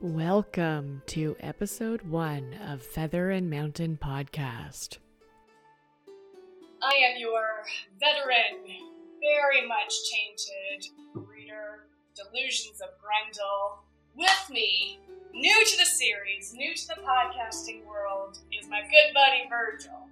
Welcome to episode one of Feather and Mountain Podcast. I am your veteran, very much tainted reader, Delusions of Grendel. With me, new to the series, new to the podcasting world, is my good buddy Virgil.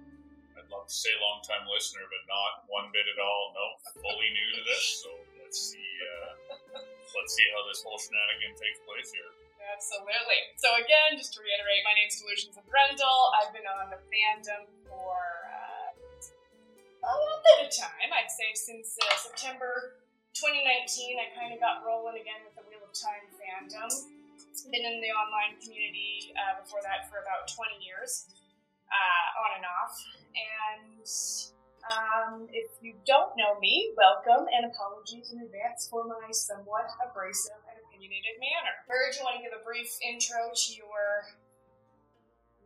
I'd love to say long time listener, but not one bit at all. No, fully new to this. So let's see. Uh, let's see how this whole shenanigan takes place here. Absolutely. So again, just to reiterate, my name's Delusions of Brendel. I've been on the fandom for uh, a little bit of time. I'd say since uh, September 2019, I kind of got rolling again with the Wheel of Time fandom. Been in the online community uh, before that for about 20 years, uh, on and off. And um, if you don't know me, welcome and apologies in advance for my somewhat abrasive opinionated manner. Virg, you want to give a brief intro to your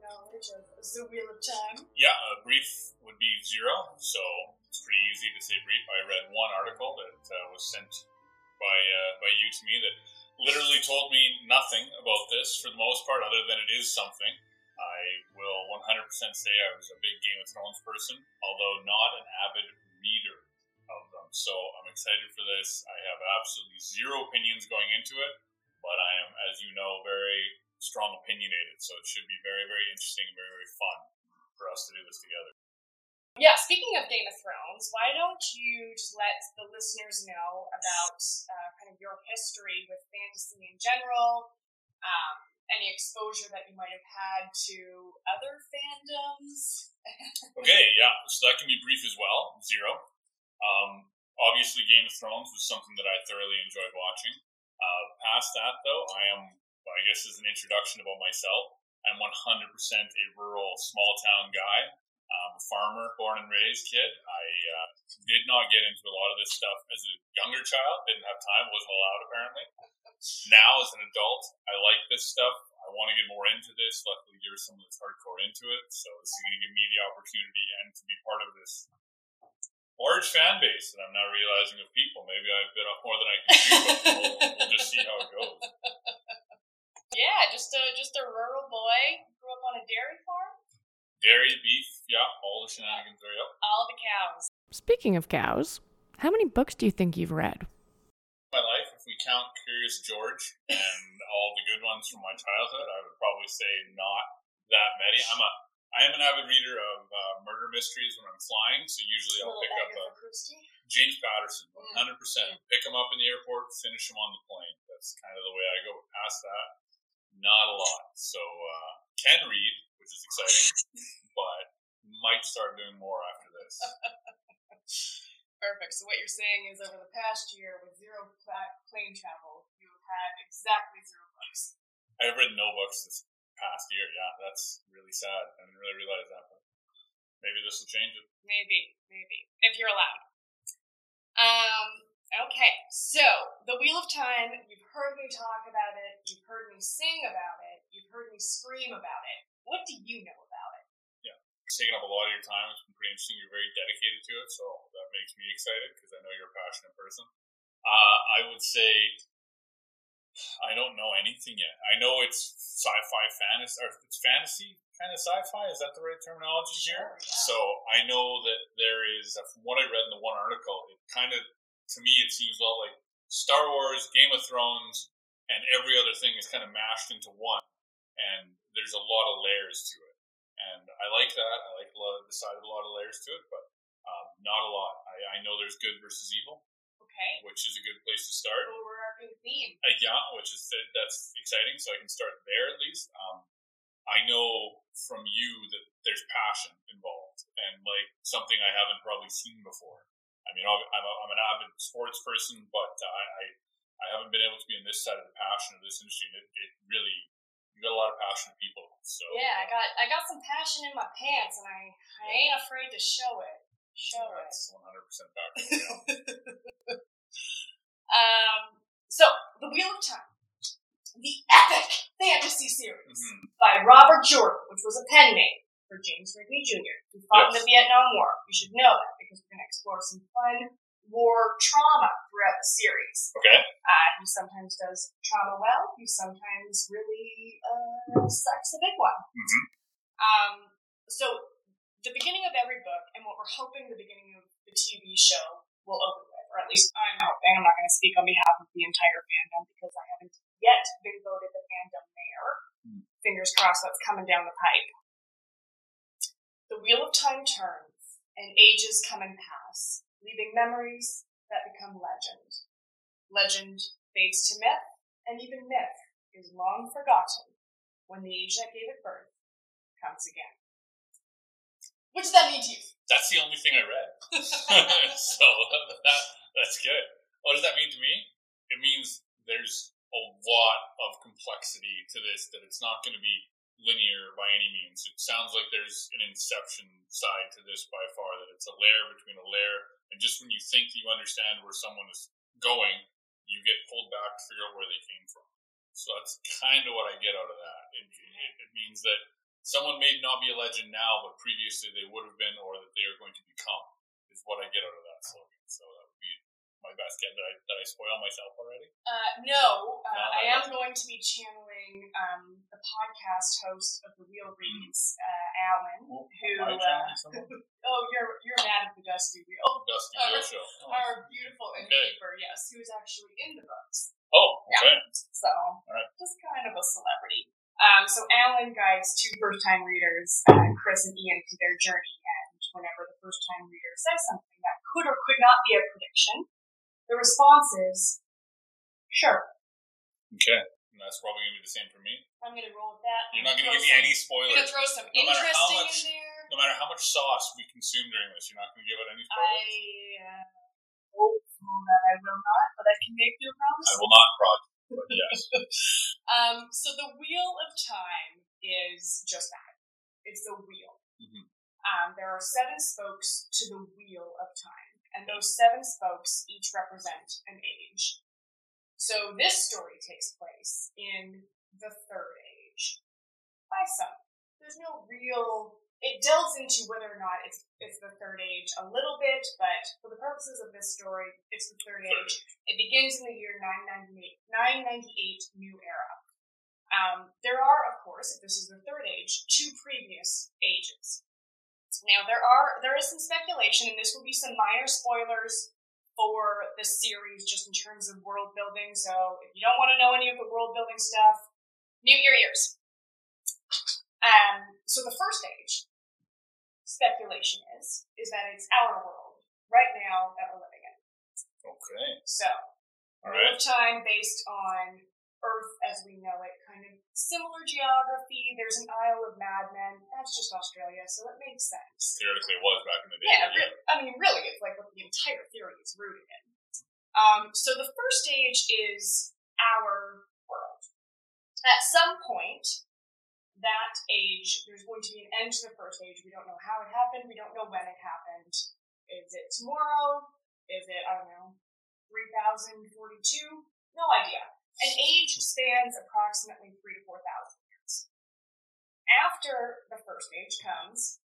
knowledge of the Wheel of Time? Yeah, a brief would be zero, so it's pretty easy to say brief. I read one article that uh, was sent by uh, by you to me that literally told me nothing about this for the most part, other than it is something. I will 100% say I was a big Game of Thrones person, although not an avid reader them. So I'm excited for this. I have absolutely zero opinions going into it, but I am, as you know, very strong opinionated. So it should be very, very interesting and very, very fun for us to do this together. Yeah, speaking of Game of Thrones, why don't you just let the listeners know about uh, kind of your history with fantasy in general, um, any exposure that you might have had to other fandoms? Okay, yeah, so that can be brief as well. Zero. Um, obviously, Game of Thrones was something that I thoroughly enjoyed watching. Uh, past that, though, I am, I guess, as an introduction about myself, I'm 100% a rural, small town guy. I'm a farmer, born and raised kid. I uh, did not get into a lot of this stuff as a younger child. Didn't have time, wasn't allowed apparently. Now, as an adult, I like this stuff. I want to get more into this. Luckily, there's someone that's hardcore into it, so this is going to give me the opportunity and to be part of this large fan base that I'm now realizing of people. Maybe I've bit off more than I can chew, but we'll, we'll just see how it goes. Yeah, just a just a rural boy. Grew up on a dairy farm. Dairy, beef, yeah, all the shenanigans are up. All the cows. Speaking of cows, how many books do you think you've read? My life, if we count Curious George and all the good ones from my childhood, I would probably say not that many. I'm a I am an avid reader of uh, murder mysteries when I'm flying, so usually I'll pick up a James Patterson, Mm. 100%. Pick him up in the airport, finish him on the plane. That's kind of the way I go. But past that, not a lot. So, uh, can read, which is exciting, but might start doing more after this. Perfect. So what you're saying is, over the past year, with zero pla- plane travel, you have had exactly zero books. I've read no books this past year. Yeah, that's really sad. I didn't really realize that, but maybe this will change it. Maybe, maybe, if you're allowed. Um. Okay. So the Wheel of Time. You've heard me talk about it. You've heard me sing about it. You've heard me scream about it. What do you know about it? Yeah, it's taken up a lot of your time. It's been pretty interesting. You're very dedicated to it, so that makes me excited because I know you're a passionate person. Uh, I would say I don't know anything yet. I know it's sci-fi fantasy, or it's fantasy kind of sci-fi. Is that the right terminology here? Yeah. So I know that there is, uh, from what I read in the one article, it kind of, to me, it seems a lot like Star Wars, Game of Thrones, and every other thing is kind of mashed into one. And there's a lot of layers to it. And I like that. I like a lot of, the side of a lot of layers to it, but um, not a lot. I, I know there's good versus evil, Okay. which is a good place to start. Overarching theme. Uh, yeah, which is that's exciting. So I can start there at least. Um, I know from you that there's passion involved and like something I haven't probably seen before. I mean, I'm, I'm, a, I'm an avid sports person, but uh, I, I I haven't been able to be in this side of the passion of this industry. And it, it really you got a lot of passionate people. So Yeah, I got I got some passion in my pants, and I I ain't afraid to show it. Show it. that's 100 percent back. Um. So the Wheel of Time, the epic fantasy series Mhm. by Robert Jordan, which was a pen name for James Rigney Jr., who fought in the Vietnam War. You should know that because we're going to explore some fun more trauma throughout the series. Okay. Uh, he sometimes does trauma well. He sometimes really uh, sucks a big one. Mhm. Um, so the beginning of every book, and what we're hoping the beginning of the TV show will open with, or at least I'm hoping. I'm not going to speak on behalf of the entire fandom because I haven't yet been voted the fandom mayor. Hmm. Fingers crossed, that's coming down the pipe. The wheel of time turns, and ages come and pass, leaving memories that become legend. Legend fades to myth, and even myth is long forgotten when the age that gave it birth comes again. What does that mean to you? That's the only thing I read. so that, that's good. What does that mean to me? It means there's a lot of complexity to this, that it's not going to be linear by any means. It sounds like there's an inception side to this by far, that it's a layer between a layer. And just when you think you understand where someone is going, you get pulled back to figure out where they came from. So that's kind of what I get out of that. It, it, it means that someone may not be a legend now, but previously they would have been, or that they are going to become, is what I get out of that slogan. So that would be my best guess. Did I, did I spoil myself already? Uh, no, uh, No, I am going to be channeling um, the podcast host of the Wheel Reads, uh, Alan, Well, who. Uh, oh, you're you're mad at the Dusty Wheel. Dusty uh, Wheel Show. Oh, Our beautiful Okay. innkeeper, yes, who's actually in the books. oh okay. So, right. just kind of a celebrity. Um, so Alan guides two first-time readers, uh, Chris and Ian, through their journey, and whenever the first-time reader says something that could or could not be a prediction, the response is, "Sure." Okay. And that's probably going to be the same for me. I'm gonna roll with that. You're I'm not going to throw give me some- any I'm gonna throw some No interesting much- in there. No matter how much sauce we consume during this, you're not going to give out any I spoilers? uh, hopeful that I will not, but I can make no promise. I will not prod you, but yes. Um, so the wheel of time is just that. It's a wheel. Mhm. Um, there are seven spokes to the wheel of time, and those seven spokes each represent an age. So this story takes place in the third age. By some. There's no real it delves into whether or not it's it's the third age a little bit, but for the purposes of this story, it's the third age. It begins in the year 998, 998 New Era. Um, there are, of course, if this is the third age, two previous ages. Now there are there is some speculation, and this will be some minor spoilers for the series, just in terms of world building. So if you don't want to know any of the world building stuff, mute your ears. Um, so the first age, speculation is, is that it's our world right now that we're living in. Okay. So, All right. time based on Earth as we know it, kind of similar geography. There's an Isle of Madmen. That's just Australia, so it makes sense. Theoretically, it was back in the day. Yeah, really. I mean, really, it's like what the entire theory is rooted in. Um, so the first stage is our world. At some point, that age, there's going to be an end to the first age. We don't know how it happened. We don't know when it happened. Is it tomorrow? Is it, I don't know, 3042? No idea. An age spans approximately three to 4,000 years. After the first age comes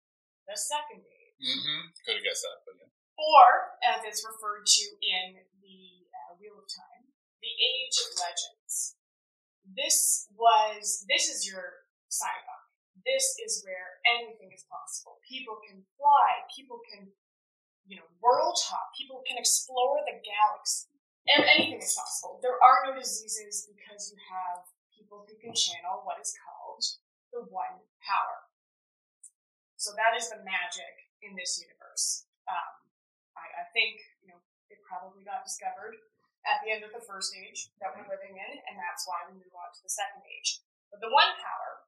the second age Mm-hmm. Could have guessed that, but yeah. or as it's referred to in the uh, Wheel of Time, the Age of Legends. This was this is your sci-fi. This is where anything is possible. People can fly. People can, you know, world hop. People can explore the galaxy. And anything is possible. There are no diseases because you have people who can channel what is called the One Power. So that is the magic in this universe. Um, I, I think you know it probably got discovered at the end of the first age that we're living in, and that's why we move on to the second age. But the one power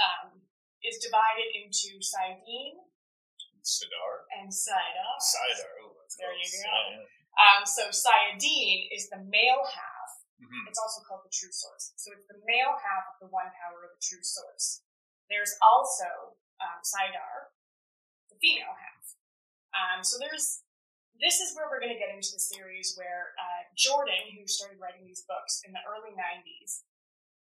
um, is divided into Saidin Saidar? and Saidar. Saidar. Oh, that's There you go. Um, so Saidin is the male half. Mhm. It's also called the true source. So it's the male half of the one power of the true source. There's also um, Saidar, the female half. Um, so there's this is where we're going to get into the series where uh, Jordan, who started writing these books in the early 90s,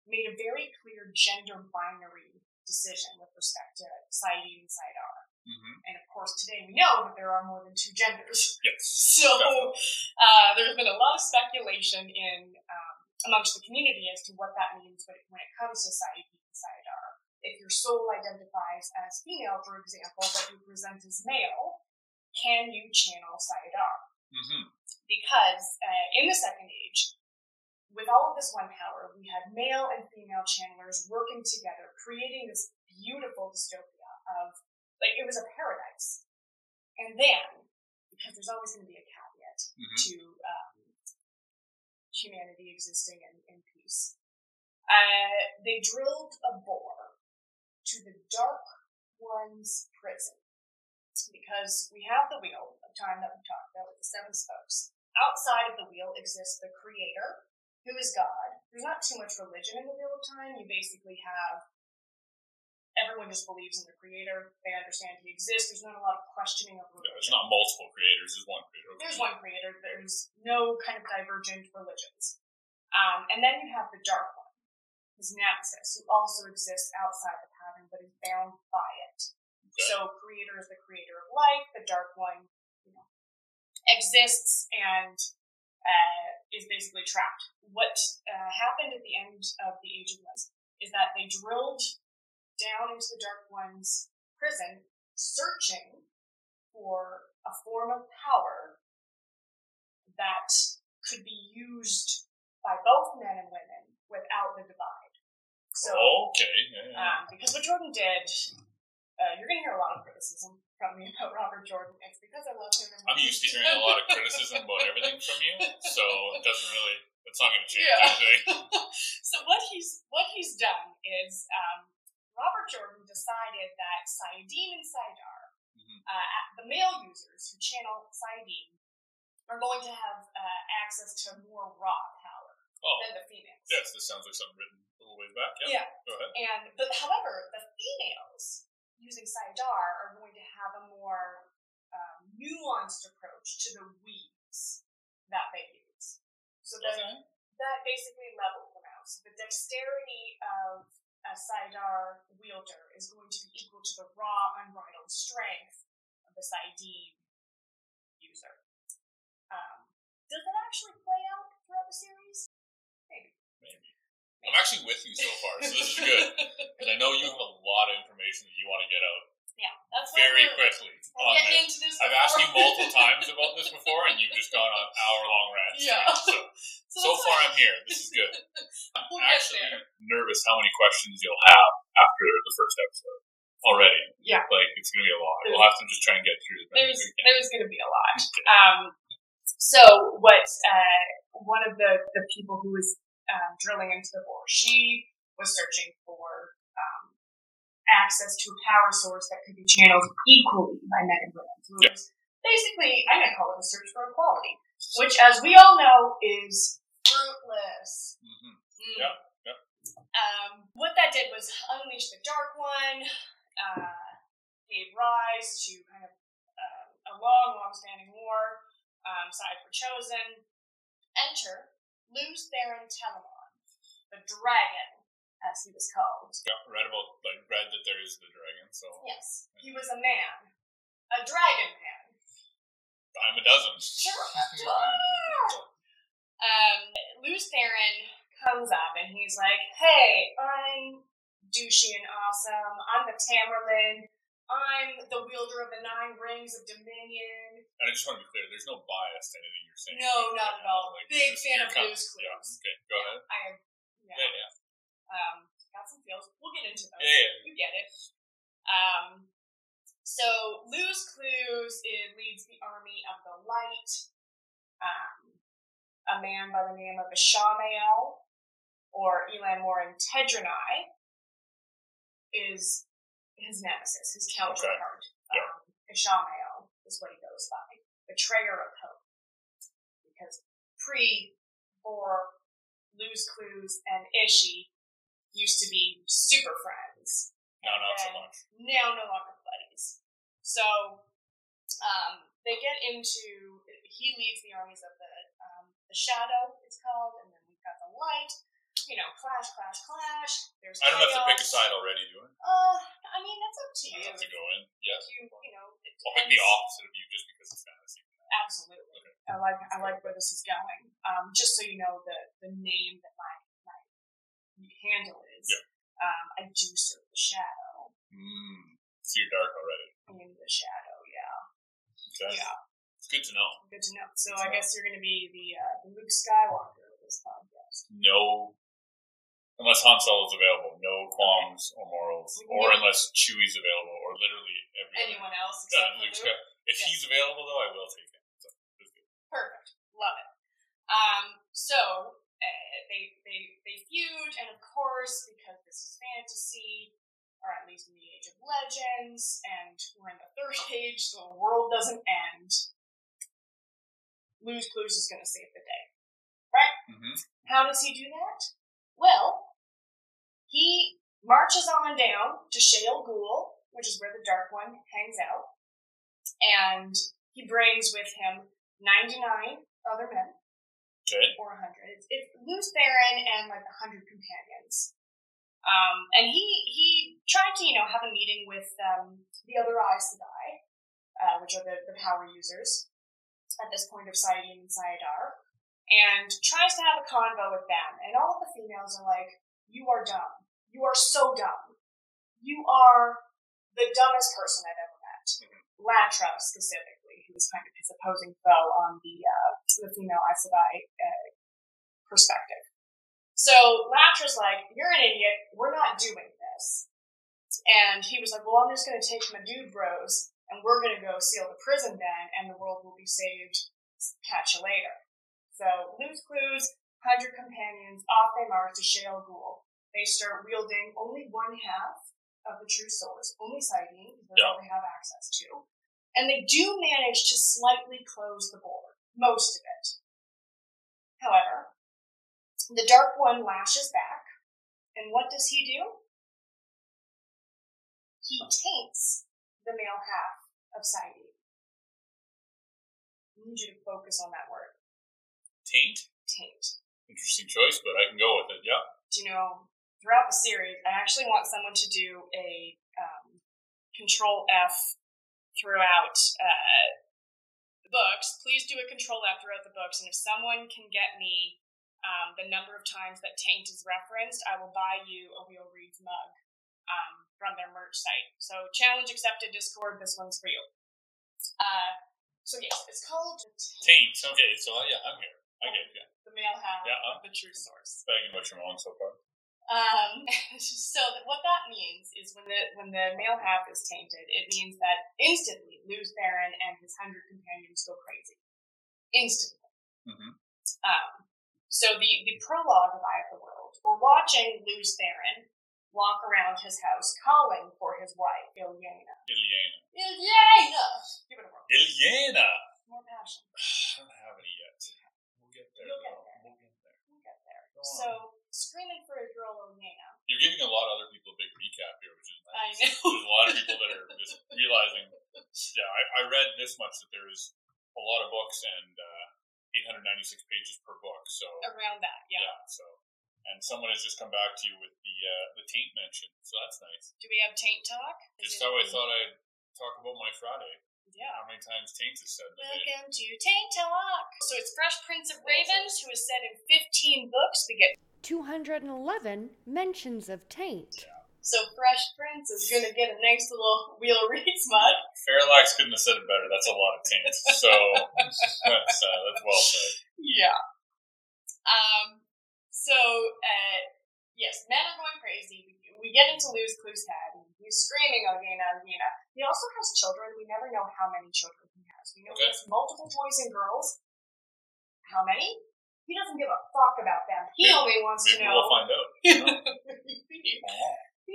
made a very clear gender binary decision with respect to Saidin and Saidar. Mm-hmm. And of course, today we know that there are more than two genders. Yes. So uh, there's been a lot of speculation in um, amongst the community as to what that means when it, when it comes to Saeed and Saidar. If your soul identifies as female, for example, but you present as male, can you channel Saidar? Mm-hmm. Because uh, in the Second Age, with all of this one power, we had male and female channelers working together, creating this beautiful dystopia of, like, it was a paradise. And then, because there's always going to be a caveat Mm-hmm. to um, humanity existing in, in peace, uh, they drilled a bore to the Dark One's prison. Because we have the wheel of time that we talked about with the seven spokes. Outside of the wheel exists the creator, who is God. There's not too much religion in the Wheel of Time. You basically have everyone just believes in the creator. They understand he exists. There's not a lot of questioning of Yeah, there's not multiple creators. There's one creator. There's one creator. There's no kind of divergent religions. Um, and then you have the Dark One, his Nemesis, who also exists outside the pattern but is bound by it. Okay. So creator is the creator of life. The Dark One, you know, exists and uh, is basically trapped. What uh, happened at the end of the Age of Lust is that they drilled down into the Dark One's prison, searching for a form of power that could be used by both men and women without the divide. So, okay. Yeah, yeah. um, because what Jordan did, uh, you're going to hear a lot of criticism from me about Robert Jordan. It's because I love him. And I'm used to hearing a lot of criticism about everything from you, so it doesn't really. It's not going to change Yeah. anything. so what he's what he's done is um, Robert Jordan decided that Saidin and Saidar, Mhm. uh, the male users who channel Saidin, are going to have uh, access to more raw power Oh, than the females. yes. This sounds like something written a little ways back. Yeah. Yeah. Go ahead. And but however, the females using Saidar are going have a more um, nuanced approach to the weaves that they use. So that Okay. that basically levels them out. So the dexterity of a Saidar wielder is going to be equal to the raw, unbridled strength of the Saidin user. Um, does that actually play out throughout the series? Maybe. Maybe. I'm actually with you so far, so this is good because I know you have a lot of information that you want to get out yeah, that's very quickly on this. this. I've asked you multiple times about this before, and you've just gone on hour long rants. Yeah. So, so that's far, why- I'm here. This is good. I'm We'll actually nervous how many questions you'll have after the first episode already. Yeah. Like, it's going to be a lot. There's- We'll have to just try and get through the there's there's going to be a lot. Um, so what uh, one of the the people who was um, drilling into the bore, she was searching for access to a power source that could be channeled equally by men and women. Basically, I'm going to call it a search for equality, which, as we all know, is fruitless. Mhm. Mm. Yeah, yeah. Um, what that did was unleash the Dark One, uh, gave rise to kind of um, a long, long-standing war. Um, sides were chosen. Enter Lews Therin Telamon, the dragon, as he was called. Yeah, read about, like, read that there is the dragon, so Yes, he was a man, a dragon man. I'm a dozen. um, Lews Therin comes up and he's like, "Hey, I'm douchey and awesome. I'm the Tamyrlin. I'm the wielder of the nine rings of dominion. And I just want to be clear, there's no bias to anything you're saying. No, not at all. Like, Big fan of Blue's Yeah, okay, go ahead. I, yeah, Yeah, yeah. Um, got some feels. We'll get into those. Yeah. You get it. Um, so Luz Clues it leads the army of the light. Um, a man by the name of Ishamael, or Elan Morin Tedronai, is his nemesis, his counterpart. Yeah. Um, Ishamael is what he goes by. Betrayer of hope. Because pre Bor, Luz Clues, and Ishi used to be super friends. No, not so much. Now no longer buddies. So um, they get into. He leads the armies of the um, the shadow. It's called, and then we've got the light. You know, clash, clash, clash. There's I don't have to pick a side already, do I? Uh, I mean, that's up to I you. have to go in. Yeah. You, you know, I'll pick the opposite of you just because it's fantasy. Absolutely. I like I like where this is going. Um, just so you know the the name that my handle is. Yeah. Um, I do serve the shadow Mm. So you're dark already. in the shadow. Yeah. Okay. Yeah. It's good to know. Good to know. So Good I know. guess you're going to be the uh, the Luke Skywalker of this podcast. No, unless Han Solo is available, no qualms or morals, or unless Chewie's available, or literally every other- Anyone else Yeah, except for Luke Luke? If Yeah. he's available, though, I will take him. So, good. Perfect. Love it. Um, so uh, they they they feud, and of course, because this is fantasy, or at least in the age of legends, and we're in the third age, so the world doesn't end. Lose Clues is going to save the day. Mm-hmm. How does he do that? Well, he marches on down to Shayol Ghul, which is where the Dark One hangs out, and he brings with him 99 other men, Or 100. It's, it's Baron and like 100 companions. Um, and he he tried to, you know, have a meeting with um, the other Aes Sedai, uh, which are the, the power users at this point of Saidin and Saidar, and tries to have a convo with them. And all of the females are like, You are dumb. You are so dumb. You are the dumbest person I've ever met. Latra, specifically, who was kind of his opposing foe on the, uh, the female Aes Sedai uh, perspective. So Latra's like, You're an idiot. We're not doing this. And he was like, Well, I'm just going to take my dude bros and we're going to go seal the prison then and the world will be saved. Catch you later. So, Lose Clues, 100 companions, off they march to Shayol Ghul. They start wielding only one half of the true source, only Saidin, because that's all they have access to. And they do manage to slightly close the board, most of it. However, the Dark One lashes back, and what does he do? He taints the male half of Saidin. I need you to focus on that word. Taint. Taint. Interesting choice, but I can go with it. Yeah. Do you know, throughout the series, I actually want someone to do a um, control F throughout uh, the books. Please do a control F throughout the books, and if someone can get me um, the number of times that taint is referenced, I will buy you a Wheel Reads mug um, from their merch site. So, challenge accepted, Discord. This one's for you. Uh, so yes, it's called Taint. Okay, so uh, yeah, I'm here. I get you. the male half Yeah, uh. the true source. Bagging what you're on so far. Um, so that what that means is when the when the male half is tainted, it means that instantly Luz Baron and his hundred companions go crazy. Instantly. Mm-hmm. Um, so the the prologue of Eye of the World, we're watching Luz Baron walk around his house calling for his wife, Ilyena. Ilyena. Ilyena! Give it a whirl. Ilyena. More passion. I don't have any yet. We'll get there. You'll get there. We'll get there. We'll get there. So screaming for his girl Ilyena. You're giving a lot of other people a big recap here, which is nice. I know. There's a lot of people that are just realizing. Yeah, I, I read this much that there is a lot of books and uh, 896 pages per book. So Around that, yeah. yeah, so and someone has just come back to you with the uh, the taint mention, so that's nice. Do we have taint talk? Is Just how I thought I'd talk about my Friday. Yeah. How many times taint is said? Welcome to Taint Talk. So it's Fresh Prince of Ravens, who is set in 15 books. We get 211 mentions of taint. so Fresh Prince is gonna get a nice little wheel reads mug. Fairlax couldn't have said it better. That's a lot of taint. So that's uh, that's well said. Yeah. Um. So, uh, yes, men are going crazy. We, we get into Lose Clue's head, and he's screaming, Ogena, Ogena. He also has children. We never know how many children he has. We know he has multiple boys and girls. How many? He doesn't give a fuck about them. He Maybe- only wants to know. we'll find out. he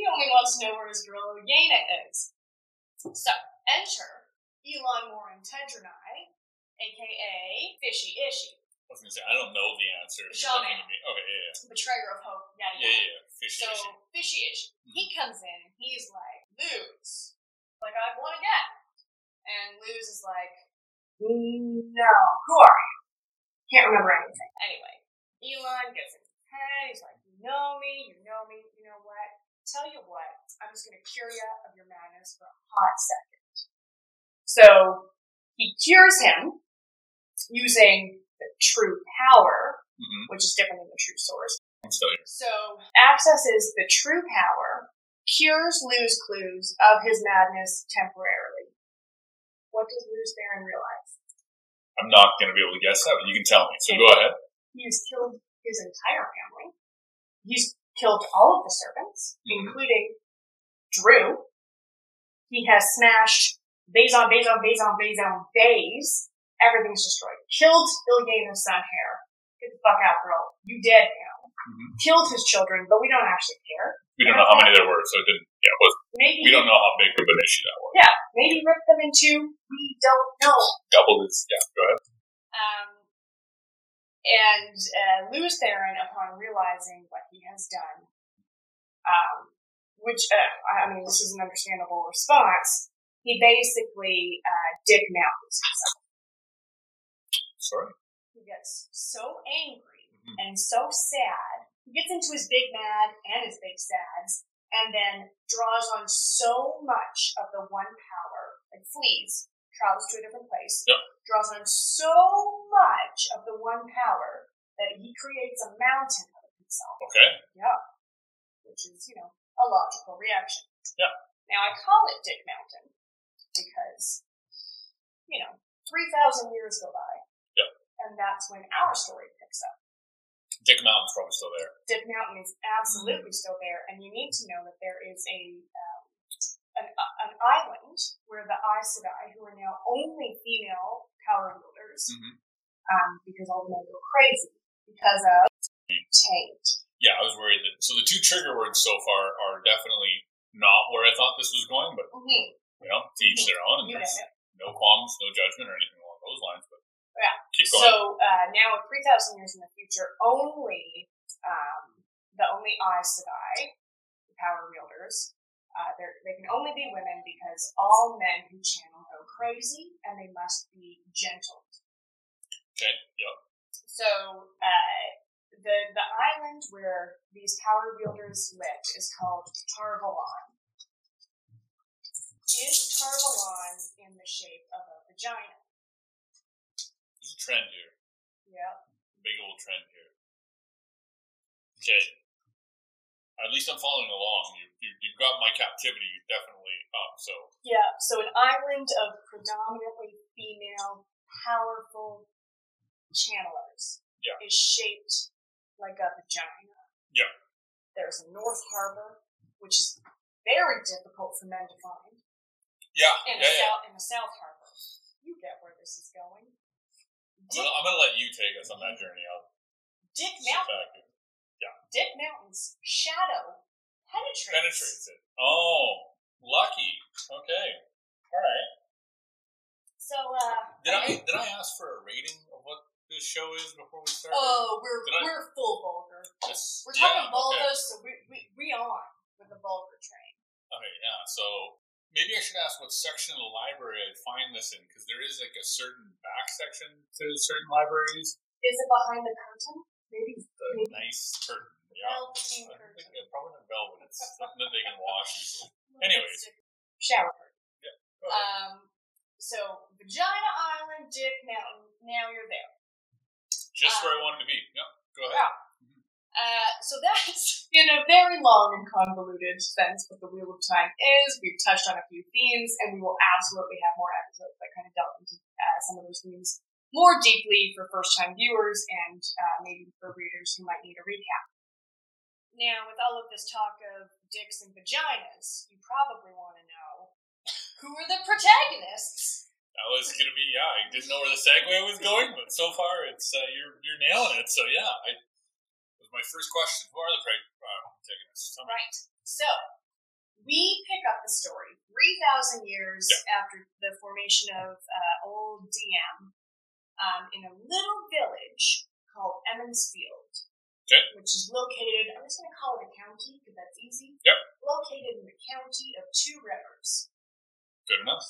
only wants to know where his girl Ogena is. So, enter Elan Morin Tedronai, aka Fishy Ishy, I was gonna say I don't know the answer. Shaman. looking at me. Okay, yeah, yeah, betrayer of hope, yada yeah, yada. yeah. yeah. Fishy, So fishy. fishy ish. Mm-hmm. He comes in and he's like, Luz, like I've won again. And Luz is like, No, who are you? Can't remember anything. Elan gets in his head, he's like, You know me, you know me, you know what? Tell you what, I'm just going to cure you of your madness for a hot second. So he cures him using the true power, Mm-hmm. which is different than the true source. So accesses the true power, cures Lou's clues of his madness temporarily. What does Lews Therin realize? I'm not going to be able to guess that, but you can tell me. So Okay. go ahead. He's killed his entire family. He's killed all of the servants, Mhm. including Drew. He has smashed vase on vase on vase on vase on vase. Everything's destroyed. Killed Ilgana's son Hair. Get the fuck out, girl. You dead now. Mhm. Killed his children, but we don't actually care. We don't know how many there were, so it didn't. Yeah, it was, Maybe we don't know how big of an issue that was. Yeah, maybe rip them in two. We don't know. Doubled its. Yeah, go ahead. Um, and uh, Lews Therin, upon realizing what he has done, um, which uh, I mean, this is an understandable response. He basically uh, dick mountains himself. Sorry. He gets so angry Mhm. and so sad. He gets into his big mad and his big sads, and then draws on so much of the one power, like flees, travels to a different place, Yep. draws on so much of the one power that he creates a mountain of himself. Okay. Yeah. Which is, you know, a logical reaction. Yeah. Now I call it Dick Mountain because, you know, 3,000 years go by. Yeah. And that's when our story picks up. Dick Mountain's probably still there. Dick Mountain is absolutely still there, and you need to know that there is a um, an, an island where the Aes Sedai, who are now only female power wielders, Mhm. um, because all the men go crazy because of Tate. Yeah, I was worried that. So the two trigger words so far are definitely not where I thought this was going, but Mm-hmm. you know, to each their own. And there's it. no qualms, no judgment, or anything along those lines. But Yeah. keep going. So uh, now, with three thousand years in the future, only um, the only Aes Sedai, the power wielders, uh, they're- can only be women because all men who channel go crazy, and they must be gentle. okay. Yep. So uh, the the island where these power wielders lived is called Tar Valon. Is Tar Valon in the shape of a vagina? There's a trend here. Yep. Big old trend here. Okay. At least I'm following along. You, you, you've got my captivity definitely up. So Yeah, so an island of predominantly female, powerful channelers Yeah. is shaped like a vagina. Yeah. There's a North Harbor, which is very difficult for men to find, yeah, and yeah, a yeah. South and a South Harbor. You get where this is going. I'm Dick, gonna, I'm gonna let you take us on that journey. I'll Dick Mountain, and Dick Mountain's shadow penetrates. penetrates it. Oh, lucky. Okay. All right. So, uh, Did I did I ask for a rating of what this show is before we started? Oh, we're Did I- we're full vulgar. This- We're talking yeah, vulgas, so we, we we on with the vulgar train. Okay. okay, yeah. So maybe I should ask what section of the library I'd find this in because there is like a certain back section to certain libraries. Is it behind the curtain? Maybe The Maybe. nice curtain. Yeah. velveteen I don't think curtain. probably not velvet. It's something that they can wash easily. Anyways. shower curtain. Go ahead. Um, so Vagina Island, Dick Mountain. Now you're there. Just where I um, wanted to be. Yep. Go ahead. Yeah. Uh, so that's in a very long and convoluted sense what the Wheel of Time is. We've touched on a few themes, and we will absolutely have more episodes that kind of delve into uh, some of those themes more deeply for first-time viewers and uh, maybe for readers who might need a recap. Now, with all of this talk of dicks and vaginas, you probably want to know who are the protagonists. That was gonna be yeah. I didn't know where the segue was going, but so far it's uh, you're you're nailing it. So yeah, I it was my first question. Who are the uh, protagonists? Right. So, we pick up the story 3,000 years after the formation of uh, Old DM um, in a little village called Emond's Field, Okay. which is located, I'm just going to call it a county because that's easy. Yep. Located in the county of Two Rivers. Good enough.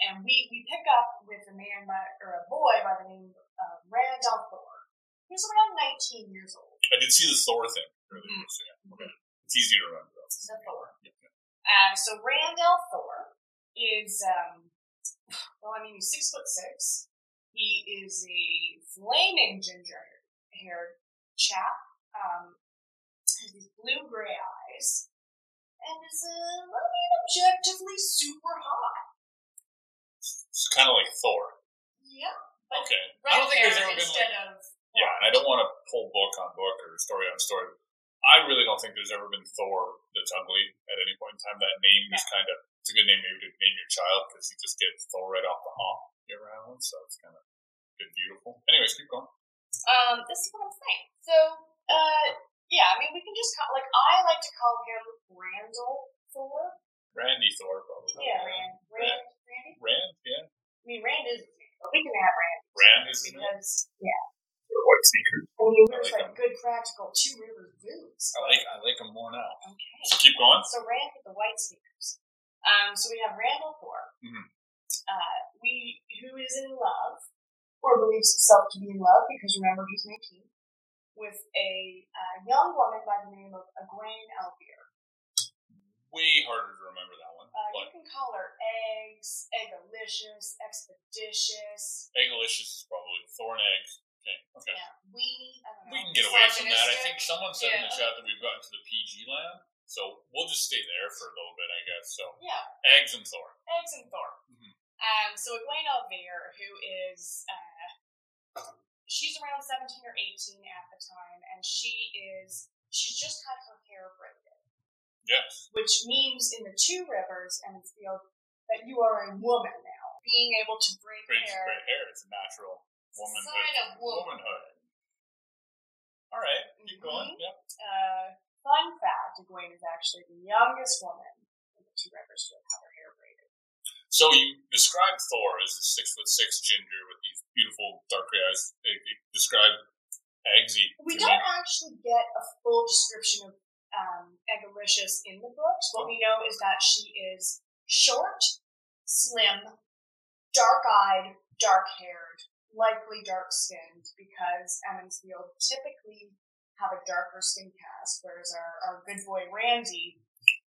And we, we pick up with a man by, or a boy by the name of Rand al'Thor. He's around 19 years old. I did see the Thor thing earlier. Mhm. So yeah, okay. It's easy to remember the Thor. Uh, so Rand al'Thor is, um, well, I mean, he's six foot six. He is a flaming ginger haired chap. Um, has these blue gray eyes, and is uh, well, I mean, objectively super hot. It's kind of like Thor. Yeah. Okay. Red I don't think there's ever been instead like of yeah, and I don't want to pull book on book or story on story. I really don't think there's ever been Thor that's ugly at any point in time. That name is kind of it's a good name maybe to name your child because you just get Thor right off the hop. You ever have one? So it's kind of good, beautiful. Anyways, keep going. Um, this is what I'm saying. So, uh, yeah, I mean, we can just call, like, I like to call him Randall Thor. Randy Thor, probably. Yeah, Rand. Rand. Randy? Rand, yeah. I mean, Rand is his name, but we can have Rand Rand is his name. because, yeah. White sneakers. I mean, he wears, like like, good, practical Two Rivers boots. I like I like him more now. Okay. So keep going. So, Rand with the white sneakers. Um, so we have Rand al'Thor, Mhm. uh, we, who is in love, or believes himself to be in love, because remember, he's 19, with a uh, young woman by the name of Egwene al'Vere. Way harder to remember that one. Uh, you can call her Eggs, Eggalicious, Expeditious. Eggalicious is probably Thorn eggs. Okay. Okay. Yeah, don't know. We can get away from that. I think someone said in the chat that we've gotten to the PG land, so we'll just stay there for a little bit, I guess. So Yeah, eggs and Thor. Eggs and Thor. Mhm. Um, so Egwene al'Vere, who is, uh, she's around 17 or 18 at the time, and she is, she's just had her hair braided, Yes. which means in the Two Rivers and the Field that you are a woman now. Being able to braid Great, hair, great hair. It's a natural womanhood. sign of womanhood. womanhood. All right. Keep Mhm. going. Yep. Uh, fun fact, Egwene is actually the youngest woman in the Two Rivers to have had her. So you described Thor as a six foot six ginger with these beautiful dark gray eyes. Described Eggsy. We don't me. actually get a full description of um, Eggalicious in the books. What we know is that she is short, slim, dark eyed, dark haired, likely dark skinned, because Emond's Field typically have a darker skin cast, whereas our, our good boy Randy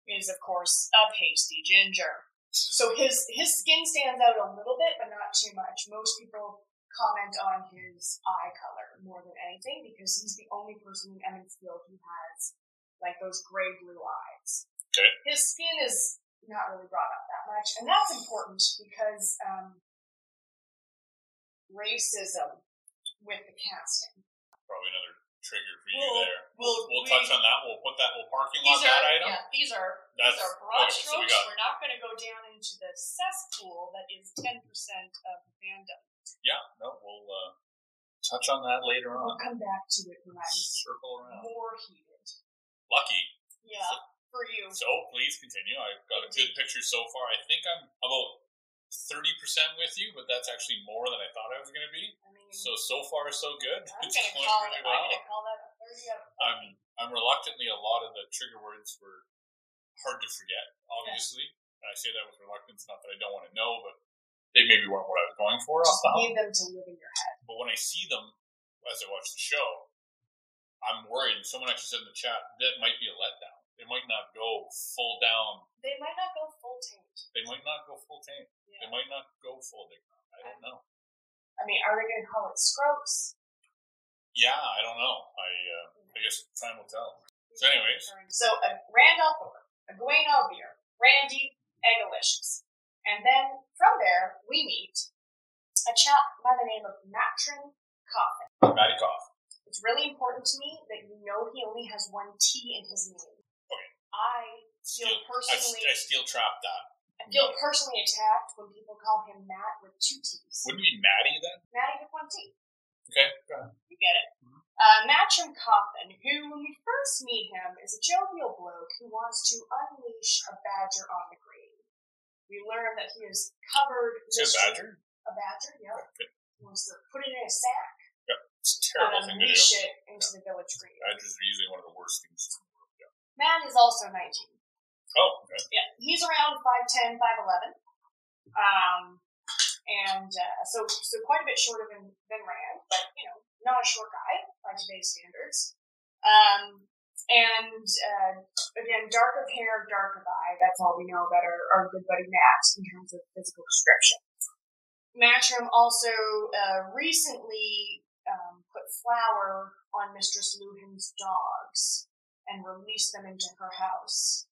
is, of course, a pasty ginger. So his his skin stands out a little bit, but not too much. Most people comment on his eye color more than anything because he's the only person in Emond's Field who has like those gray blue eyes. Okay. His skin is not really brought up that much, and that's important because um, racism with the casting. Probably another trigger for you We'll- there. we'll- we'll we- touch on that. We'll put that. We'll parking lot that item. yeah, these are That's- these are broad okay, so we strokes. got- We're not going to go down into the cesspool that is ten percent of the fandom. Yeah, no, we'll uh, touch on that later on. We'll come back to it when I'm Circle around. more heated. Lucky. Yeah, for you. So please continue. I've got a good picture so far. I think I'm about thirty percent with you, but that's actually more than I thought I was going to be. I mean, So so far so good. I'm It's gonna call really well. Call that a thirty out of I'm. I'm reluctantly a lot of the trigger words were hard to forget. Obviously, and I say that with reluctance. Not that I don't want to know, but they maybe weren't what I was going for. Just need them to live in your head. But when I see them as I watch the show, I'm worried. And someone actually said in the chat that might be a letdown. They might not go full down. They might not go full taint. They might not go full tame. They might not go full dick. I don't know. I mean, are they gonna call it scrotes? Yeah, I don't know. I uh, I guess time will tell. So anyways. so uh, Rand al'Thor, Egwene al'Vere, Randy, Eggalicious, and then from there we meet a chap by the name of Matrim Cauthon. Matty Cough. It's really important to me that you know he only has one T in his name. Okay. I feel Steel, personally, I steel trapped that. I feel personally attacked when people call him Matt with two T's. Wouldn't it be Maddie then? Matty with one T. Okay. go ahead. You get it. Mhm. Uh, Matrim Cauthon, who, when we first meet him, is a jovial bloke who wants to unleash a badger on the green. We learn that he is covered. Is a badger? A badger, yeah. Okay. He wants to put it in a sack Yep, It's a terrible and thing to do. unleash it into the village grave. Badgers are usually one of the worst things. in the world. Yeah. Matt is also 19. Oh, okay. Yeah, he's around 5'10", 5'11". Um, and uh, so so quite a bit shorter than, than Rand, but, you know, not a short guy by today's standards. Um, And uh, again, dark of hair, dark of eye. That's all we know about our, our good buddy Matt in terms of physical description. Matchroom also uh, recently um, put flour on Mistress Luhhan's dogs and released them into her house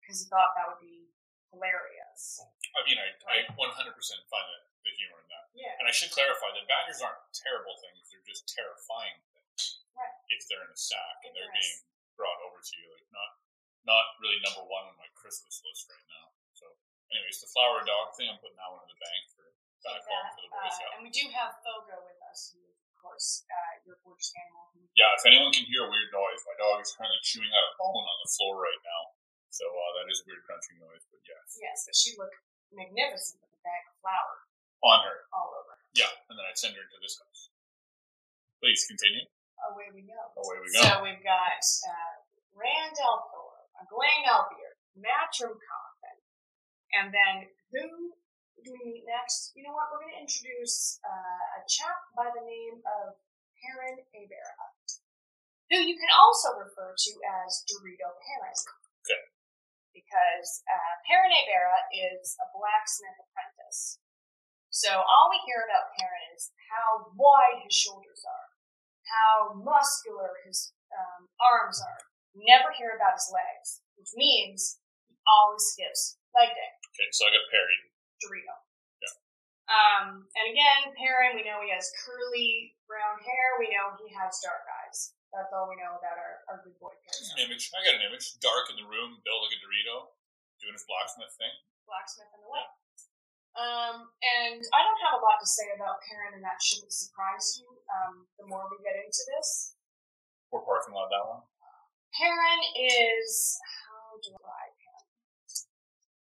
because he thought that would be hilarious. I mean, I, I 100% find the, the humor in that. Yeah. And I should clarify that badgers aren't terrible things; they're just terrifying things. Right. If they're in a sack and they're being brought over to you, like not not really number one on my Christmas list right now. So, anyways, the flower dog thing, I'm putting that one in the bank for back home for the Boy Uh, and we do have Fogo with us, who of course, uh, your gorgeous animal. Yeah, if anyone can hear a weird noise, my dog is currently chewing out a bone on the floor right now. So uh, that is a weird crunching noise, but yes, Yes, but she looked magnificent with a bag of flour on her. all over. her. Yeah, and then I'd send her into this house. Please continue. Away we go. Away we go. So we've got uh, Rand al'Thor, Egwene al'Vere, Matrim Cauthon, and then who do we meet next? You know what? We're going to introduce uh, a chap by the name of Perrin Aybara, who you can also refer to as Dorito Perrin. Because uh, Perrin Aybara is a blacksmith apprentice. So all we hear about Perrin is how wide his shoulders are, how muscular his um, arms are. We never hear about his legs, which means he always skips leg day. Okay, so I got Perry. Dorito. Yeah. Um, and again, Perrin, we know he has curly brown hair. We know he has dark eyes. That's all we know about our, our good boy an image. I got an image. Dark in the room, built like a Dorito, doing his blacksmith thing. Blacksmith in the way. Um, and I don't have a lot to say about Perrin, and that shouldn't surprise you. Um, the more we get into this, Or parking lot, that one. Perrin is how do I Perrin?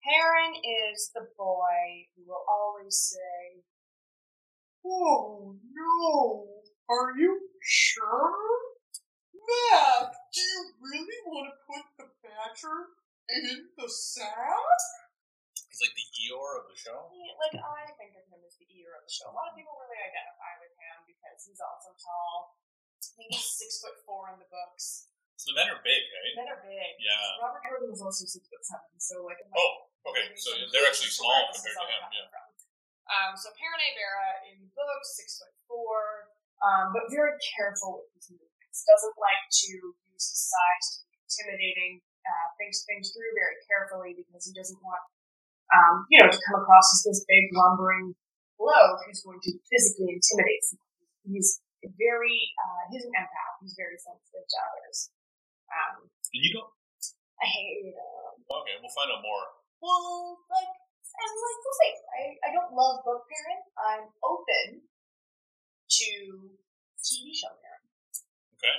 Perrin is the boy who will always say, "Oh no, are you sure, Matt? Do you really want to put the badger in the sack?" He's like the Eeyore of the show. He- like I think of him as the ear of the show. A lot of people really identify with him because he's also tall. I think he's six foot four in the books. So the men are big, hey? Men are big. Yeah. Robert Jordan was also six foot seven, so like. it might Oh, okay. So they're actually small where this is compared to him. Yeah. from. Um, so Perrin Vera in the book, six foot four, um, but very careful with his movements. Doesn't like to use his size to be intimidating. Uh, thinks things through very carefully because he doesn't want, um, you know, to come across as this big lumbering bloke who's going to physically intimidate someone. He's very, uh, he's an empath. He's very sensitive to others. Um, you don't. I hate him. Okay, we'll find out more. Well, like, and like, we'll see. I, I don't love book Perrin. I'm open to TV show Perrin. Okay.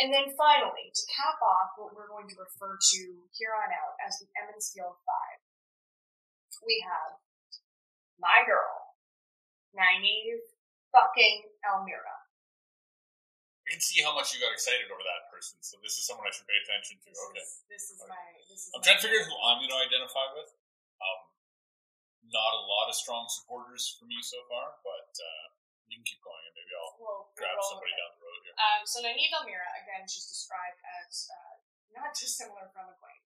And then finally, to cap off what we're going to refer to here on out as the Emond's Field Five, we have my girl, Nynaeve fucking al'Meara. I can see how much you got excited over that person, so this is someone I should pay attention to. This Okay. is, this is my, this is I'm my trying to figure out who I'm going to identify with. Um, not a lot of strong supporters for me so far, but uh, you can keep going and maybe I'll We'll- grab somebody down the road here. Um, so Nynaeve al'Meara, again, she's described as uh, not dissimilar from McQueen.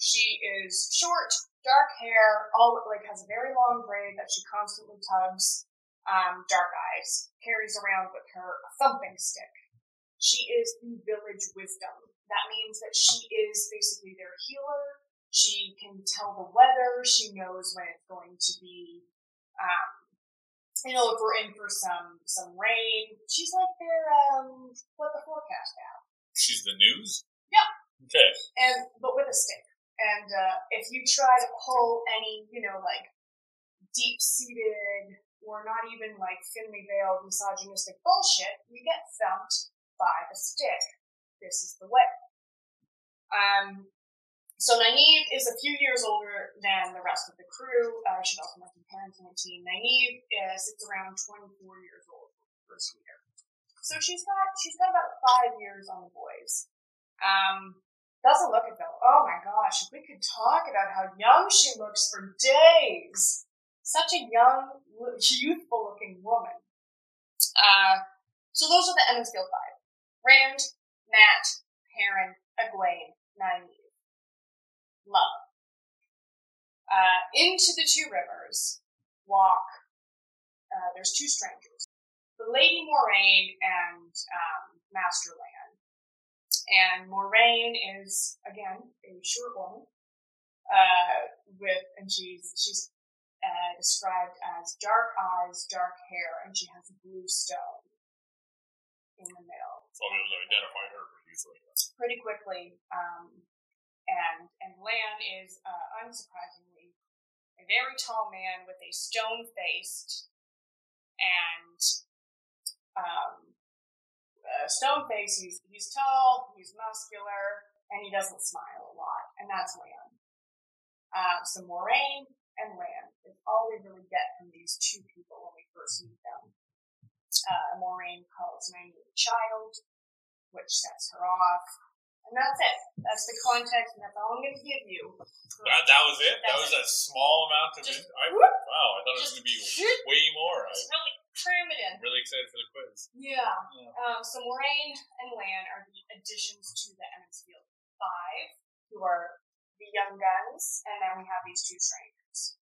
She is short, dark hair, all like has a very long braid that she constantly tugs. Um, dark eyes, carries around with her a thumping stick. She is the village wisdom. That means that she is basically their healer. She can tell the weather. She knows when it's going to be um, you know, if we're in for some some rain, she's like their um what the forecast app. She's the news? Yep. Okay. And but with a stick. And uh, if you try to pull any, you know, like deep seated or not even like thinly veiled misogynistic bullshit, you get thumped by the stick. This is the way. Um so Nynaeve is a few years older than the rest of the crew. Uh, should also mention parents on the team. Nynaeve uh, sits around 24 years old for the first year. So she's got she's got about five years on the boys. Um, doesn't look it though. Oh my gosh, if we could talk about how young she looks for days. Such a young, youthful looking woman. Uh, so those are the Emond's Field Five. Rand, Matt, Perrin, Egwene, Nynaeve. Love. Uh, into the two rivers walk, uh, there's two strangers. The Lady Moiraine and um, Master Lan. And Moiraine is, again, a short woman, uh, with, and she's, she's uh, described as dark eyes, dark hair, and she has a blue stone in the middle. So able to identify her pretty easily. Pretty quickly, um, and and Lan is uh, unsurprisingly a very tall man with a stone faced and um, stone face. He's he's tall, he's muscular, and he doesn't smile a lot, and that's Lan. Uh, so Moiraine and Lan is all we really get from these two people when we first meet them. Uh, Moiraine calls Nynaeve a child, which sets her off. And that's it. That's the context, and that's all I'm going to give you. That, that was it? that was a small amount of Just it? I, wow, I thought it was going to be way more. Just really cram it in. Really excited for the quiz. Yeah. Yeah. Um, so Moiraine and Lan are the additions to the Emond's Field Five, who are the young guns, and then we have these two strangers.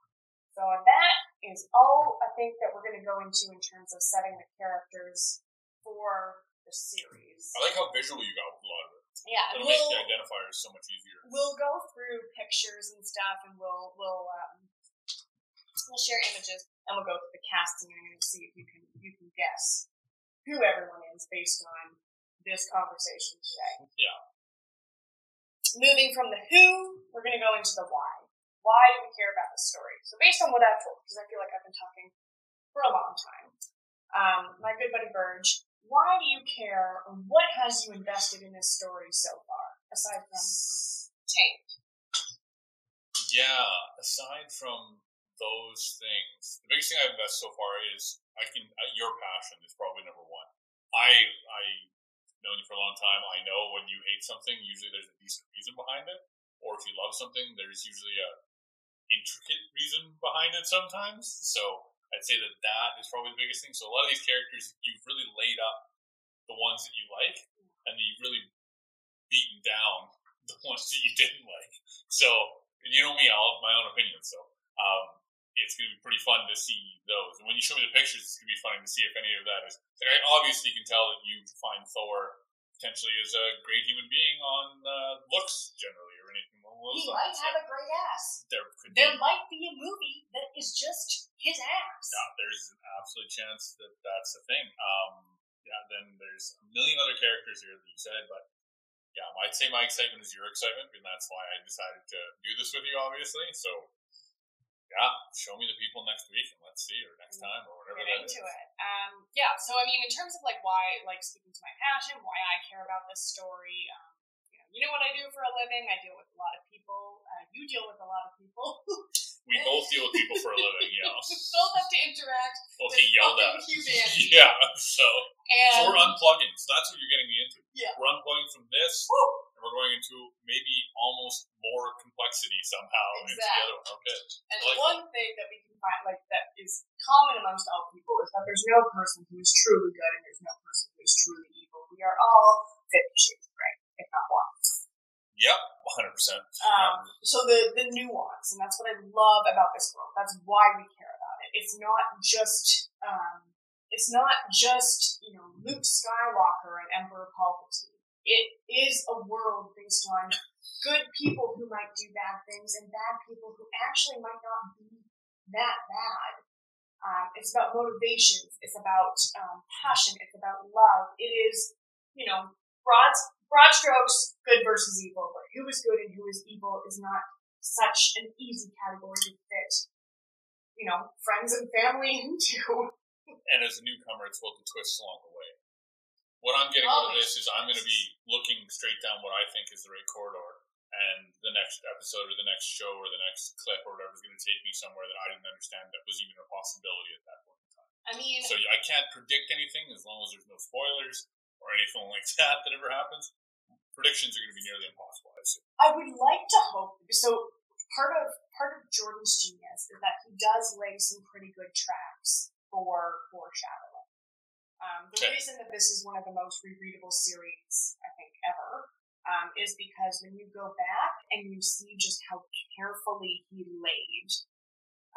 So that is all I think that we're going to go into in terms of setting the characters for the series. I like how visual you got with a lot of it. Yeah, It'll make we'll, the identifiers so much easier. we'll go through pictures and stuff, and we'll we'll um, we'll share images, and we'll go through the casting and see if you can you can guess who everyone is based on this conversation today. Yeah. Moving from the who, we're going to go into the why. Why do we care about the story? So based on what I've told, because I feel like I've been talking for a long time, um, my good buddy Burge, why do you care? Or what has you invested in this story so far, aside from Taint? Yeah, aside from those things, the biggest thing I've invested so far is I can uh, your passion is probably number one. I I known you for a long time. I know when you hate something, usually there's a decent reason behind it, or if you love something, there's usually a intricate reason behind it sometimes. So I'd say that that is probably the biggest thing. So a lot of these characters, you've really laid up the ones that you like, and you've really beaten down the ones that you didn't like. So and you know me, I'll have my own opinions. So um, it's going to be pretty fun to see those. And when you show me the pictures, it's going to be fun to see if any of that is. Like I obviously can tell that you find Thor potentially as a great human being on uh, looks generally or anything along those He might have a great ass. there could be. There might be a movie that is just his ass. Yeah, there's an absolute chance that that's a thing. Um, yeah, then there's a million other characters here that you said, but yeah, I'd say my excitement is your excitement, and that's why I decided to do this with you, obviously. So, yeah, show me the people next week, and let's see, or next time, or whatever get into it. Um, yeah, so I mean, in terms of like why, like speaking to my passion, why I care about this story, um, you know, you know what I do for a living. I deal with a lot of people. Uh, you deal with a lot of people. We both deal with people for a living, yeah. We both have to interact Both get yelled at. humanity. Yeah, so, And so we're unplugging. So that's what you're getting me into. Yeah. We're unplugging from this, Woo! and we're going into maybe almost more complexity somehow into the other one. Okay. And Like- one thing that we can find, like that is common amongst all people, is that there's no person who is truly good and there's no person who is truly evil. We are all fifty shades of gray, if not more. Yep, 100%. Um, so the the nuance, and that's what I love about this world. That's why we care about it. It's not just um, it's not just you know Luke Skywalker and Emperor Palpatine. It is a world based on good people who might do bad things and bad people who actually might not be that bad. Um, it's about motivations. It's about um, passion. It's about love. It is, you know, broad broad strokes, good versus evil. But who is good and who is evil is not such an easy category to fit. You know, friends and family into. And as a newcomer, it's full of twists along the way. What I'm getting out of this is I'm going to be looking straight down what I think is the right corridor, and the next episode or the next show or the next clip or whatever is going to take me somewhere that I didn't understand that was even a possibility at that point in time. I mean, So I can't predict anything as long as there's no spoilers or anything like that that ever happens. Predictions are going to be nearly impossible, I assume. I would like to hope so. Part of part of Jordan's genius is that he does lay some pretty good traps for foreshadowing. Um, the Okay. reason that this is one of the most rereadable series I think ever um, is because when you go back and you see just how carefully he laid,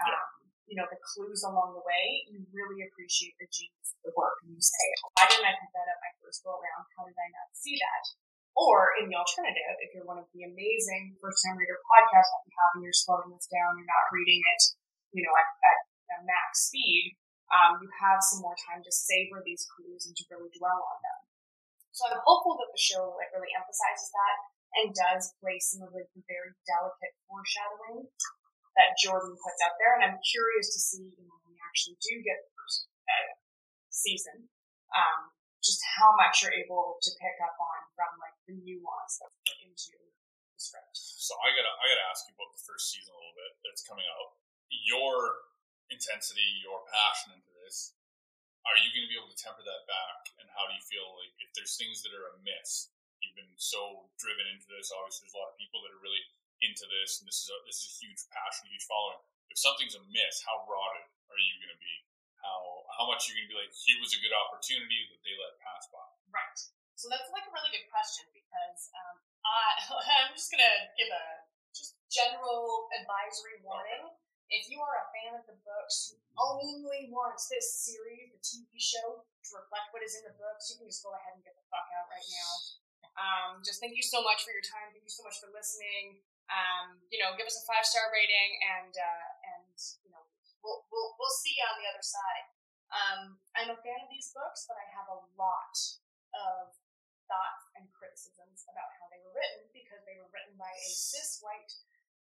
um, you know, the clues along the way, you really appreciate the genius of the work. And you say, why didn't I pick that up my first go around? How did I not see that? Or in the alternative, if you're one of the amazing first time reader podcasts that you have and you're slowing this down, you're not reading it, you know, at, at, at max speed, um, you have some more time to savor these clues and to really dwell on them. So I'm hopeful that the show like really emphasizes that and does play some of like the very delicate foreshadowing that Jordan puts out there. And I'm curious to see you know, when we actually do get the first uh, season, um, just how much you're able to pick up on from like the nuance that's put into the script. So I gotta I gotta ask you about the first season a little bit that's coming out. Your intensity, your passion into this, are you to be able to temper that back? And how do you feel like if there's things that are amiss? You've been so driven into this. Obviously, there's a lot of people that are really into this, and this is a, this is a huge passion, huge following. If something's amiss, how rotted are you going to be? How much are you going to be like? Here was a good opportunity that they let pass by. Right. So that's like a really good question because um, I, I'm just going to give a just general advisory warning. Okay if you are a fan of the books who only wants this series, the TV show, to reflect what is in the books, you can just go ahead and get the fuck out right now. Um, just thank you so much for your time. Thank you so much for listening. Um, you know, give us a five star rating, and uh, and you know, we'll, we'll we'll see you on the other side. Um, I'm a fan of these books, but I have a lot of thoughts and criticisms about how they were written because they were written by a cis white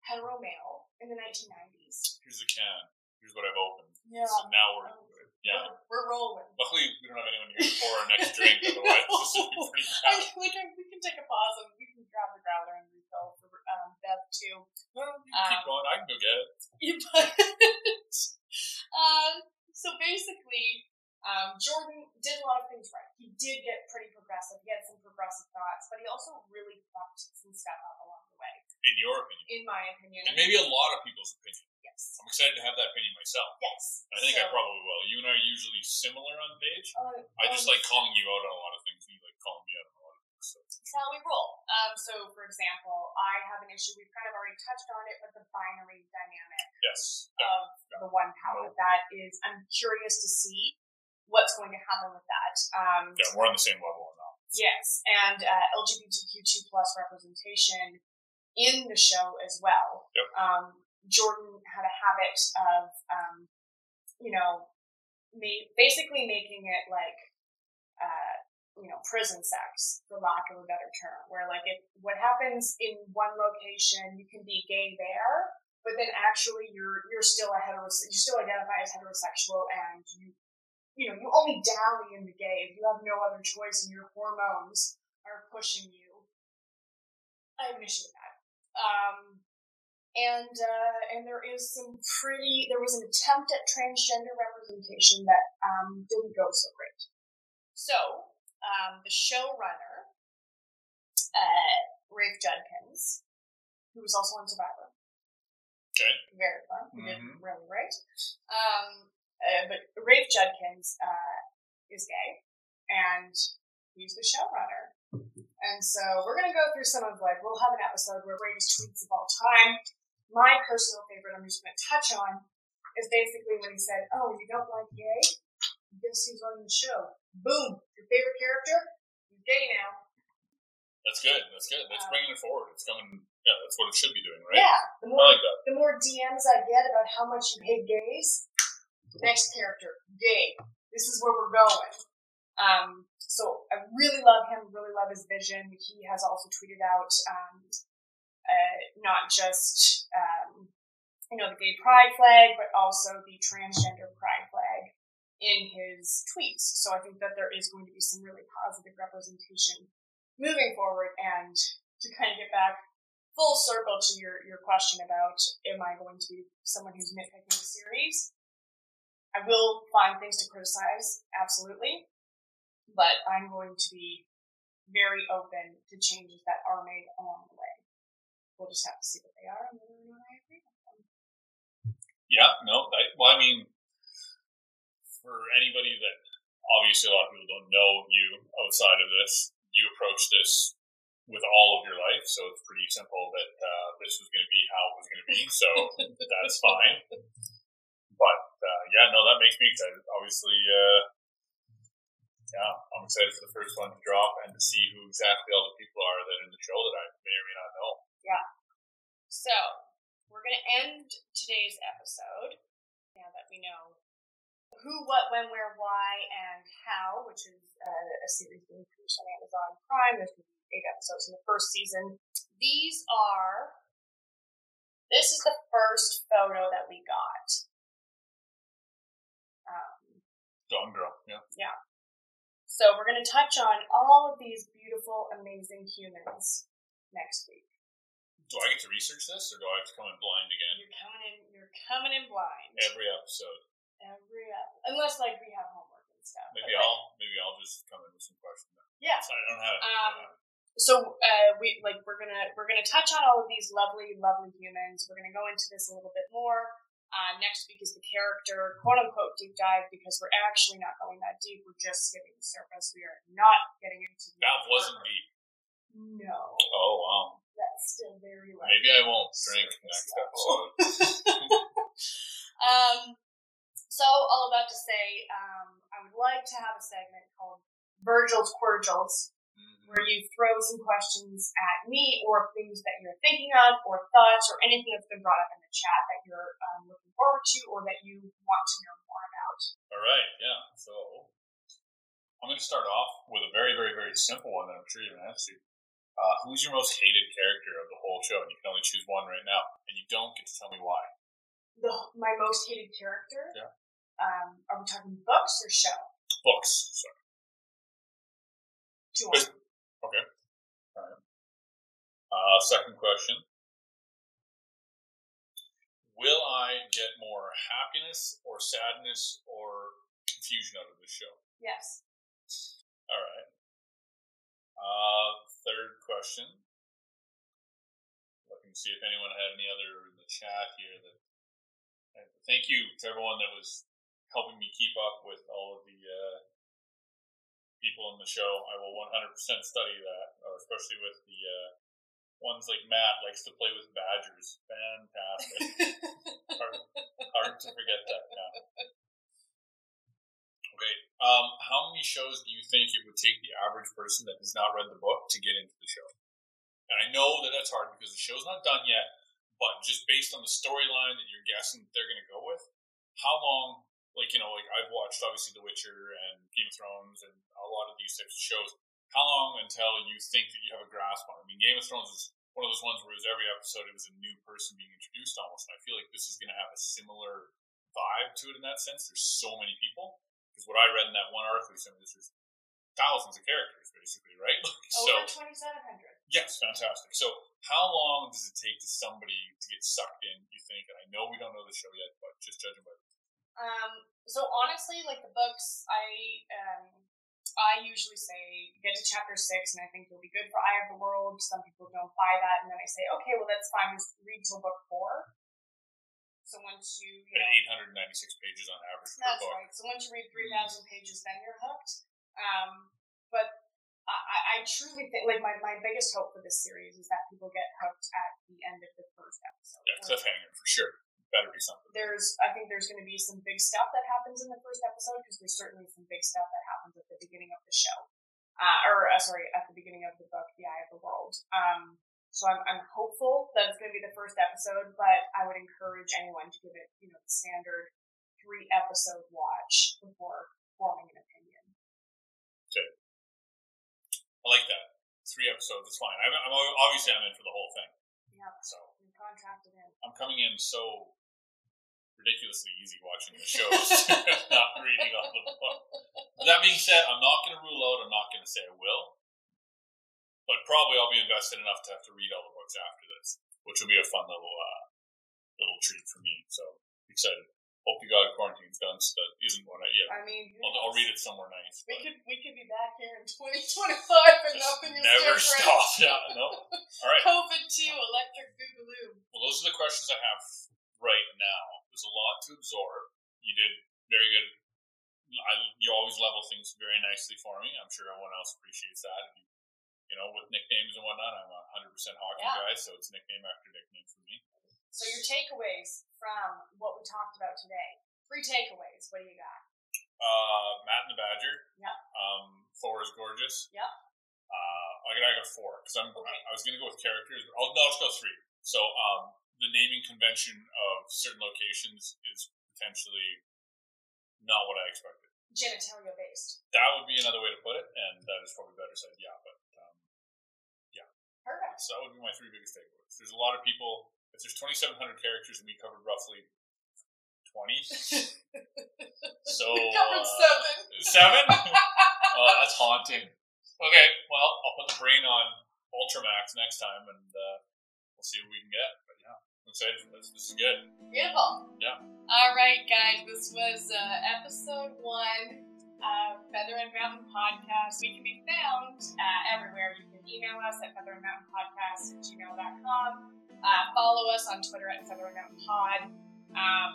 hetero male in the 1990s. Here's the can. Here's what I've opened. Yeah. So now we're, um, yeah. We're, we're, rolling. Luckily, we don't have anyone here pour our next drink, otherwise this would be pretty bad. we, can, we can take a pause and we can grab the growler and refill for um, Bev too. Well, you um, keep going. I can go get it. uh, so basically, um, Jordan did a lot of things right. He did get pretty progressive. He had some progressive thoughts, but he also really fucked some stuff up along the way. In your opinion? In my opinion. And maybe a lot of people's opinion. Yes. I'm excited to have that opinion myself. Yes. I think so, I probably will. You and I are usually similar on page. Uh, I just um, like calling you out on a lot of things, and you like calling me out on a lot of things. So. How we roll. Um, so, for example, I have an issue, we've kind of already touched on it, but the binary dynamic yes. Of yeah. the one power. No. That is, I'm curious to see what's going to happen with that. Um, yeah, we're on the same level on that. Yes, and uh, LGBTQ2 plus representation in the show as well. Yep. Um, Jordan had a habit of, um, you know, ma- basically making it like, you know, prison sex, for lack of a better term, where like if what happens in one location, you can be gay there, but then actually you're you're still a heterosexual, you still identify as heterosexual, and you you know, you only dally in the gay. If you have no other choice, and your hormones are pushing you. I have an issue with that. Um, and uh, and there is some pretty. There was an attempt at transgender representation that um, didn't go so great. So um, the showrunner, uh, Rafe Judkins, who was also on Survivor. Okay. Very fun. He mm-hmm. did really great. Um, uh, but Rafe Judkins uh, is gay, and he's the showrunner. And so we're gonna go through some of like we'll have an episode where greatest tweets of all time. My personal favorite, I'm just gonna touch on, is basically when he said, "Oh, you don't like gay? Guess who's running the show? Boom! Your favorite character? He's gay now." That's good. That's good. That's um, bringing it forward. It's coming. Yeah, that's what it should be doing, right? Yeah. The more, I like that. The more DMs I get about how much you hate gays, Next character, gay. This is where we're going. Um, so I really love him, really love his vision. He has also tweeted out um, uh, not just um, you know the gay pride flag, but also the transgender pride flag in his tweets. So I think that there is going to be some really positive representation moving forward. And to kind of get back full circle to your your question about am I going to be someone who's nitpicking the series? I will find things to criticize, absolutely, but I'm going to be very open to changes that are made along the way. We'll just have to see what they are and whether or not I agree with them. Yeah, no, I, well, I mean, for anybody that obviously a lot of people don't know you outside of this, you approach this with all of your life, so it's pretty simple that uh, this was going to be how it was going to be. So that's fine. But uh, yeah, no, that makes me excited. Obviously, uh, yeah, I'm excited for the first one to drop and to see who exactly all the people are that are in the show that I may or may not know. Yeah. So, we're going to end today's episode now that we know who, what, when, where, why, and how, which is uh, a series being produced on Amazon Prime. There's going to be eight episodes in the first season. These are. This is the first photo that we got. Um, Girl, Yeah. yeah. so we're going to touch on all of these beautiful, amazing humans next week. Do I get to research this, or do I have to come in blind again? You're coming in. You're coming in blind. Every episode. Every ep- unless like we have homework and stuff. Maybe but, I'll maybe I'll just come in with some questions. Yeah. Sorry, I don't have. I Um, don't have- So uh, we like we're gonna we're gonna touch on all of these lovely lovely humans. We're gonna go into this a little bit more. Uh, next week is the character quote unquote deep dive because we're actually not going that deep. We're just skimming the surface. We are not getting into the that wasn't deep. No, Oh wow. that's still very light. Maybe I won't drink next level. episode. um, so all about to say, um, I would like to have a segment called Virgil's Cordials, Mhm. where you throw some questions at me or things that you're thinking of or thoughts or anything that's been brought up in the chat that you're um, looking forward to or that you want to know more about. All right, yeah. So I'm going to start off with a very, very, very simple one that I'm sure you're going to answer. Uh, who's your most hated character of the whole show? And you can only choose one right now, and you don't get to tell me why. The, my most hated character? Yeah. Um, are we talking books or show? Books. Sorry. Two Is- Okay. All right. Uh, second question. Will I get more happiness or sadness or confusion out of this show? Yes. All right. Uh, third question. Looking to see if anyone had any other in the chat here. That thank you to everyone that was helping me keep up with all of the uh, people in the show. I will 100% study that, especially with the uh, ones like Matt likes to play with badgers. Fantastic. hard, hard to forget that now. Okay. Um, how many shows do you think it would take the average person that has not read the book to get into the show? And I know that that's hard because the show's not done yet, but just based on the storyline that you're guessing that they're going to go with, how long? Like you know, like I've watched obviously The Witcher and Game of Thrones and a lot of these types of shows. How long until you think that you have a grasp on it? I mean, Game of Thrones is one of those ones where it was every episode it was a new person being introduced almost. And I feel like this is going to have a similar vibe to it in that sense. There's so many people because what I read in that one article, said this is thousands of characters basically, right? so Over 2,700. yes, fantastic. So how long does it take to somebody to get sucked in? You think? And I know we don't know the show yet, but just judging by Um, so honestly, like the books, I um, I usually say get to chapter six, and I think you'll be good for Eye of the World. Some people don't buy that, and then I say, okay, well that's fine. Just read till book four. So once you, you know, 896 pages on average per that's book. right. So once you read three thousand pages, then you're hooked. Um, but I, I- I truly think, like my, my biggest hope for this series is that people get hooked at the end of the first episode. Yeah, cliffhanger for sure. Better be something. there's I think there's going to be some big stuff that happens in the first episode because there's certainly some big stuff that happens at the beginning of the show, uh, or uh, sorry, at the beginning of the book, The Eye of the World. Um, so I'm, I'm hopeful that it's going to be the first episode, but I would encourage anyone to give it you know the standard three episode watch before forming an opinion. Okay, I like that. Three episodes, it's fine. I'm, I'm obviously I'm in for the whole thing. Yeah, So you're contracted in. I'm coming in so ridiculously easy watching the shows, not reading all the book. That being said, I'm not going to rule out. I'm not going to say I will, but probably I'll be invested enough to have to read all the books after this, which will be a fun little uh, little treat for me. So excited. Hope you got quarantine's done. So that isn't one yeah. I mean, I'll, I'll read it somewhere nice. We could we could be back here in 2025 and nothing is never different. stop. Yeah, no. All right. COVID two, electric boogaloo. Well, those are the questions I have right now. There's a lot to absorb. You did very good. I, you always level things very nicely for me. I'm sure everyone else appreciates that. You, you know, with nicknames and whatnot, I'm a 100% hockey Yeah. guy, so it's nickname after nickname for me. So your takeaways from what we talked about today. Three takeaways. What do you got? Uh, Matt and the Badger. Yep. Um, Thor is gorgeous. Yep. Uh, I got I got four because I'm Okay. I, I was gonna go with characters, but I'll, no, let's go three. So um, the naming convention of certain locations is potentially not what I expected. Genitalia based. That would be another way to put it, and that is probably better said. Yeah, but um, yeah. Perfect. so that would be my three biggest takeaways. There's a lot of people. If there's 2,700 characters, and we covered roughly 20, so we covered uh, seven. Seven? oh, that's haunting. Okay, well, I'll put the brain on Ultramax next time, and uh, we'll see what we can get. But yeah, I'm excited for this. This is good. Beautiful. Yeah. All right, guys. This was uh, episode one of Feather and Mountain Podcast. We can be found uh, everywhere. You can email us at Feather and Mountain Podcast at gmail.com. Uh, follow us on Twitter at Feather and Mountain Pod. Um,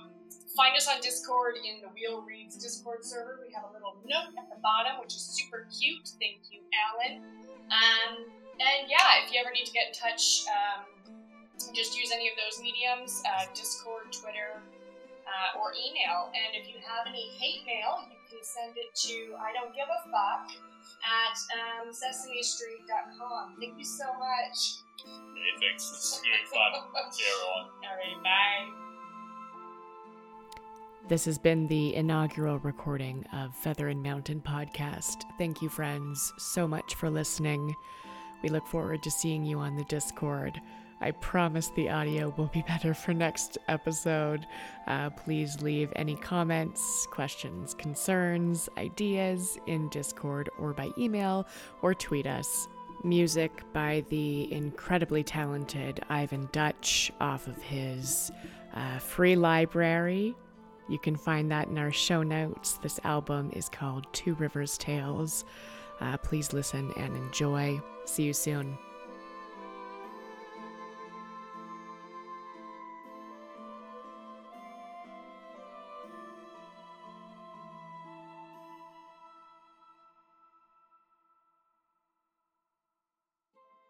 find us on Discord in the Wheel Reads Discord server. We have a little nook at the bottom, which is super cute. Thank you, Alan. Um, and yeah, if you ever need to get in touch, um, just use any of those mediums uh, Discord, Twitter, uh, or email. And if you have any hate mail, you can send it to I don't give a fuck at um, sesamestreet.com. Thank you so much. Hey, thanks. This is going to be fun. See you, everyone. All right, bye. This has been the inaugural recording of Feather and Mountain podcast. Thank you, friends, so much for listening. We look forward to seeing you on the Discord. I promise the audio will be better for next episode. Uh, please leave any comments, questions, concerns, ideas in Discord or by email or tweet us. Music by the incredibly talented Ivan Dutch off of his uh, free library. You can find that in our show notes. This album is called Two Rivers Tales. Uh, please listen and enjoy. See you soon.